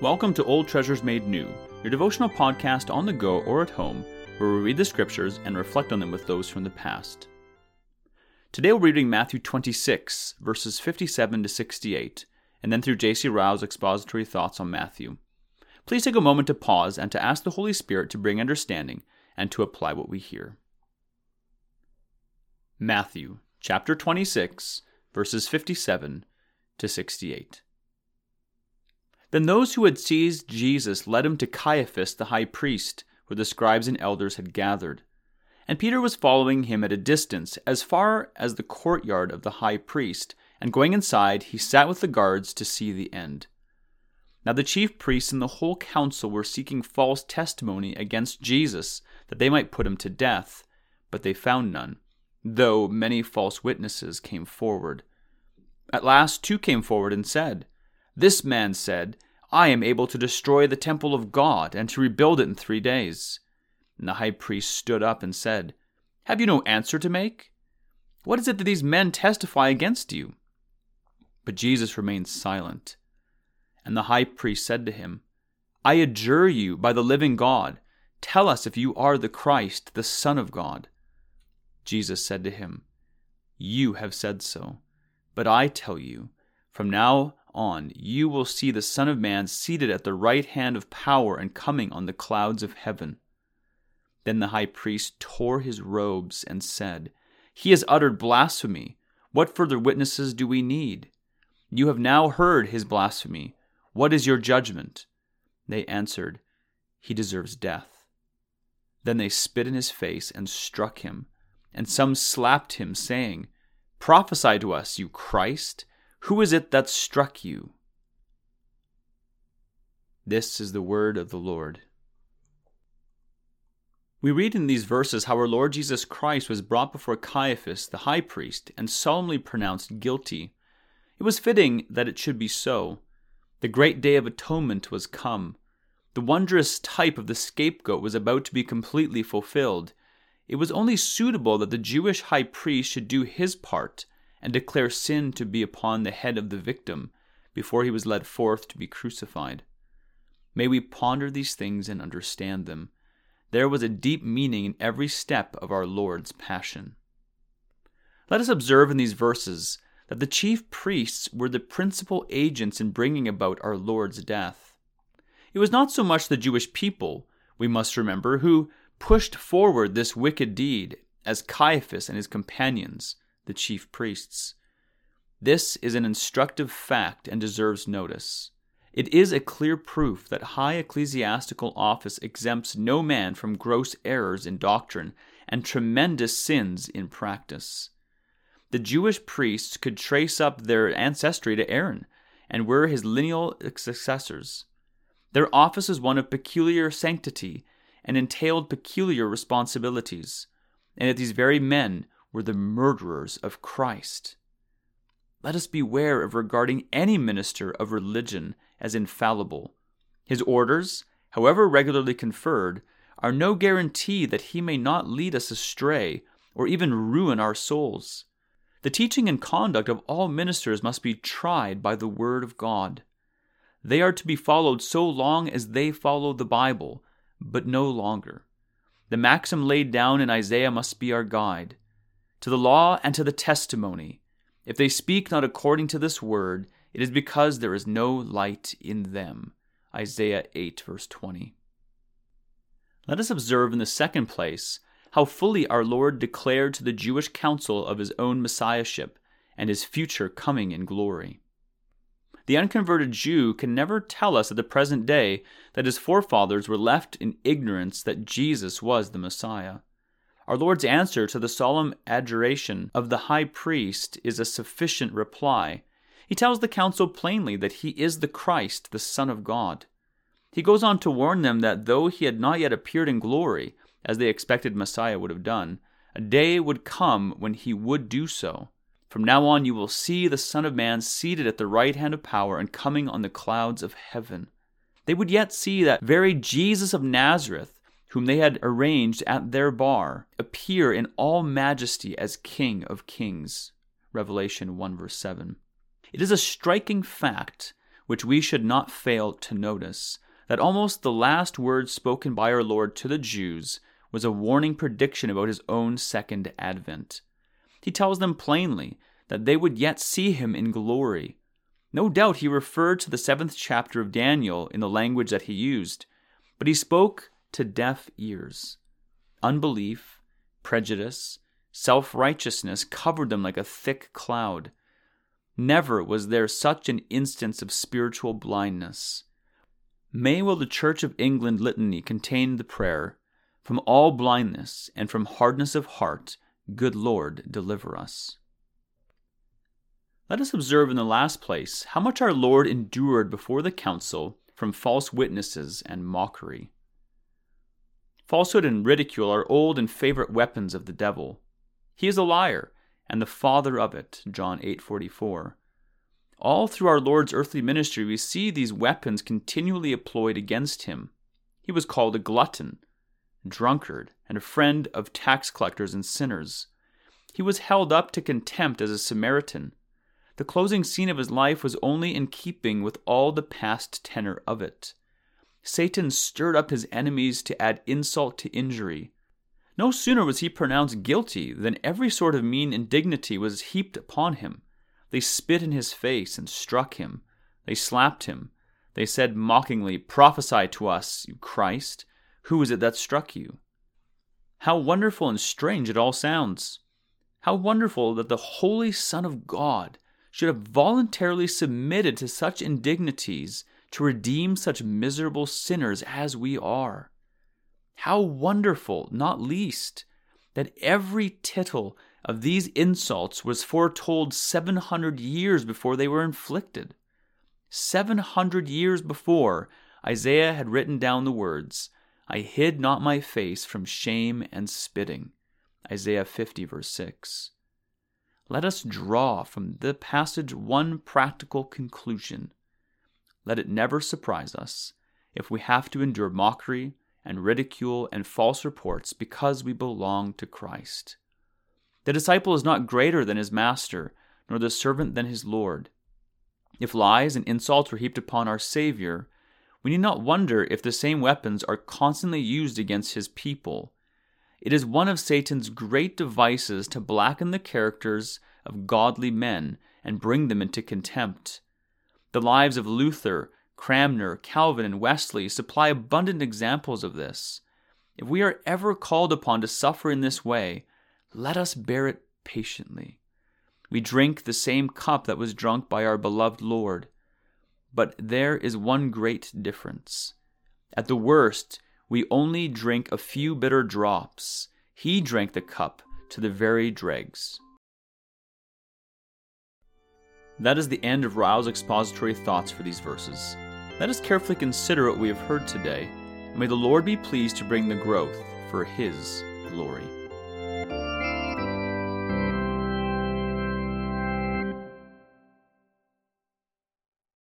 Welcome to Old Treasures Made New, your devotional podcast on the go or at home, where we read the scriptures and reflect on them with those from the past. Today we're reading Matthew 26, verses 57 to 68, and then through J.C. Ryle's expository thoughts on Matthew. Please take a moment to pause and to ask the Holy Spirit to bring understanding and to apply what we hear. Matthew chapter 26, verses 57 to 68. Then those who had seized Jesus led him to Caiaphas the high priest, where the scribes and elders had gathered. And Peter was following him at a distance, as far as the courtyard of the high priest, and going inside, he sat with the guards to see the end. Now the chief priests and the whole council were seeking false testimony against Jesus, that they might put him to death, but they found none, though many false witnesses came forward. At last two came forward and said, This man said, I am able to destroy the temple of God and to rebuild it in three days. And the high priest stood up and said, Have you no answer to make? What is it that these men testify against you? But Jesus remained silent. And the high priest said to him, I adjure you by the living God, tell us if you are the Christ, the Son of God. Jesus said to him, You have said so. But I tell you, from now on you will see the Son of Man seated at the right hand of power and coming on the clouds of heaven. Then the high priest tore his robes and said, He has uttered blasphemy. What further witnesses do we need? You have now heard his blasphemy. What is your judgment? They answered, He deserves death. Then they spit in his face and struck him, and some slapped him, saying, Prophesy to us, you Christ. Who is it that struck you? This is the word of the Lord. We read in these verses how our Lord Jesus Christ was brought before Caiaphas, the high priest, and solemnly pronounced guilty. It was fitting that it should be so. The great day of atonement was come. The wondrous type of the scapegoat was about to be completely fulfilled. It was only suitable that the Jewish high priest should do his part and declare sin to be upon the head of the victim before he was led forth to be crucified. May we ponder these things and understand them. There was a deep meaning in every step of our Lord's passion. Let us observe in these verses that the chief priests were the principal agents in bringing about our Lord's death. It was not so much the Jewish people, we must remember, who pushed forward this wicked deed as Caiaphas and his companions, the chief priests. This is an instructive fact and deserves notice. It is a clear proof that high ecclesiastical office exempts no man from gross errors in doctrine and tremendous sins in practice. The Jewish priests could trace up their ancestry to Aaron and were his lineal successors. Their office was one of peculiar sanctity and entailed peculiar responsibilities, and yet these very men were the murderers of Christ. Let us beware of regarding any minister of religion as infallible. His orders, however regularly conferred, are no guarantee that he may not lead us astray or even ruin our souls. The teaching and conduct of all ministers must be tried by the Word of God. They are to be followed so long as they follow the Bible, but no longer. The maxim laid down in Isaiah must be our guide. To the law and to the testimony, if they speak not according to this word, it is because there is no light in them. Isaiah 8, verse 20. Let us observe in the second place how fully our Lord declared to the Jewish council of his own messiahship and his future coming in glory. The unconverted Jew can never tell us at the present day that his forefathers were left in ignorance that Jesus was the Messiah. Our Lord's answer to the solemn adjuration of the high priest is a sufficient reply. He tells the council plainly that he is the Christ, the Son of God. He goes on to warn them that though he had not yet appeared in glory, as they expected Messiah would have done, a day would come when he would do so. From now on, you will see the Son of Man seated at the right hand of power and coming on the clouds of heaven. They would yet see that very Jesus of Nazareth whom they had arranged at their bar, appear in all majesty as King of kings. Revelation 1 verse 7. It is a striking fact which we should not fail to notice that almost the last word spoken by our Lord to the Jews was a warning prediction about his own second advent. He tells them plainly that they would yet see him in glory. No doubt he referred to the seventh chapter of Daniel in the language that he used, but he spoke to deaf ears. Unbelief, prejudice, self righteousness covered them like a thick cloud. Never was there such an instance of spiritual blindness. May will the Church of England litany contain the prayer, From all blindness and from hardness of heart, good Lord, deliver us. Let us observe in the last place how much our Lord endured before the council from false witnesses and mockery. Falsehood and ridicule are old and favorite weapons of the devil. He is a liar and the father of it, John 8:44. All through our Lord's earthly ministry we see these weapons continually employed against him. He was called a glutton, drunkard, and a friend of tax collectors and sinners. He was held up to contempt as a Samaritan. The closing scene of his life was only in keeping with all the past tenor of it. Satan stirred up his enemies to add insult to injury. No sooner was he pronounced guilty than every sort of mean indignity was heaped upon him. They spit in his face and struck him. They slapped him. They said mockingly, Prophesy to us, you Christ. Who is it that struck you? How wonderful and strange it all sounds! How wonderful that the Holy Son of God should have voluntarily submitted to such indignities to redeem such miserable sinners as we are. How wonderful, not least, that every tittle of these insults was foretold 700 years before they were inflicted. 700 years before, Isaiah had written down the words, I hid not my face from shame and spitting. Isaiah 50, verse 6. Let us draw from the passage one practical conclusion. Let it never surprise us if we have to endure mockery and ridicule and false reports because we belong to Christ. The disciple is not greater than his master, nor the servant than his Lord. If lies and insults were heaped upon our Savior, we need not wonder if the same weapons are constantly used against his people. It is one of Satan's great devices to blacken the characters of godly men and bring them into contempt. The lives of Luther, Cranmer, Calvin, and Wesley supply abundant examples of this. If we are ever called upon to suffer in this way, let us bear it patiently. We drink the same cup that was drunk by our beloved Lord. But there is one great difference. At the worst, we only drink a few bitter drops. He drank the cup to the very dregs. That is the end of Ryle's expository thoughts for these verses. Let us carefully consider what we have heard today, may the Lord be pleased to bring the growth for His glory.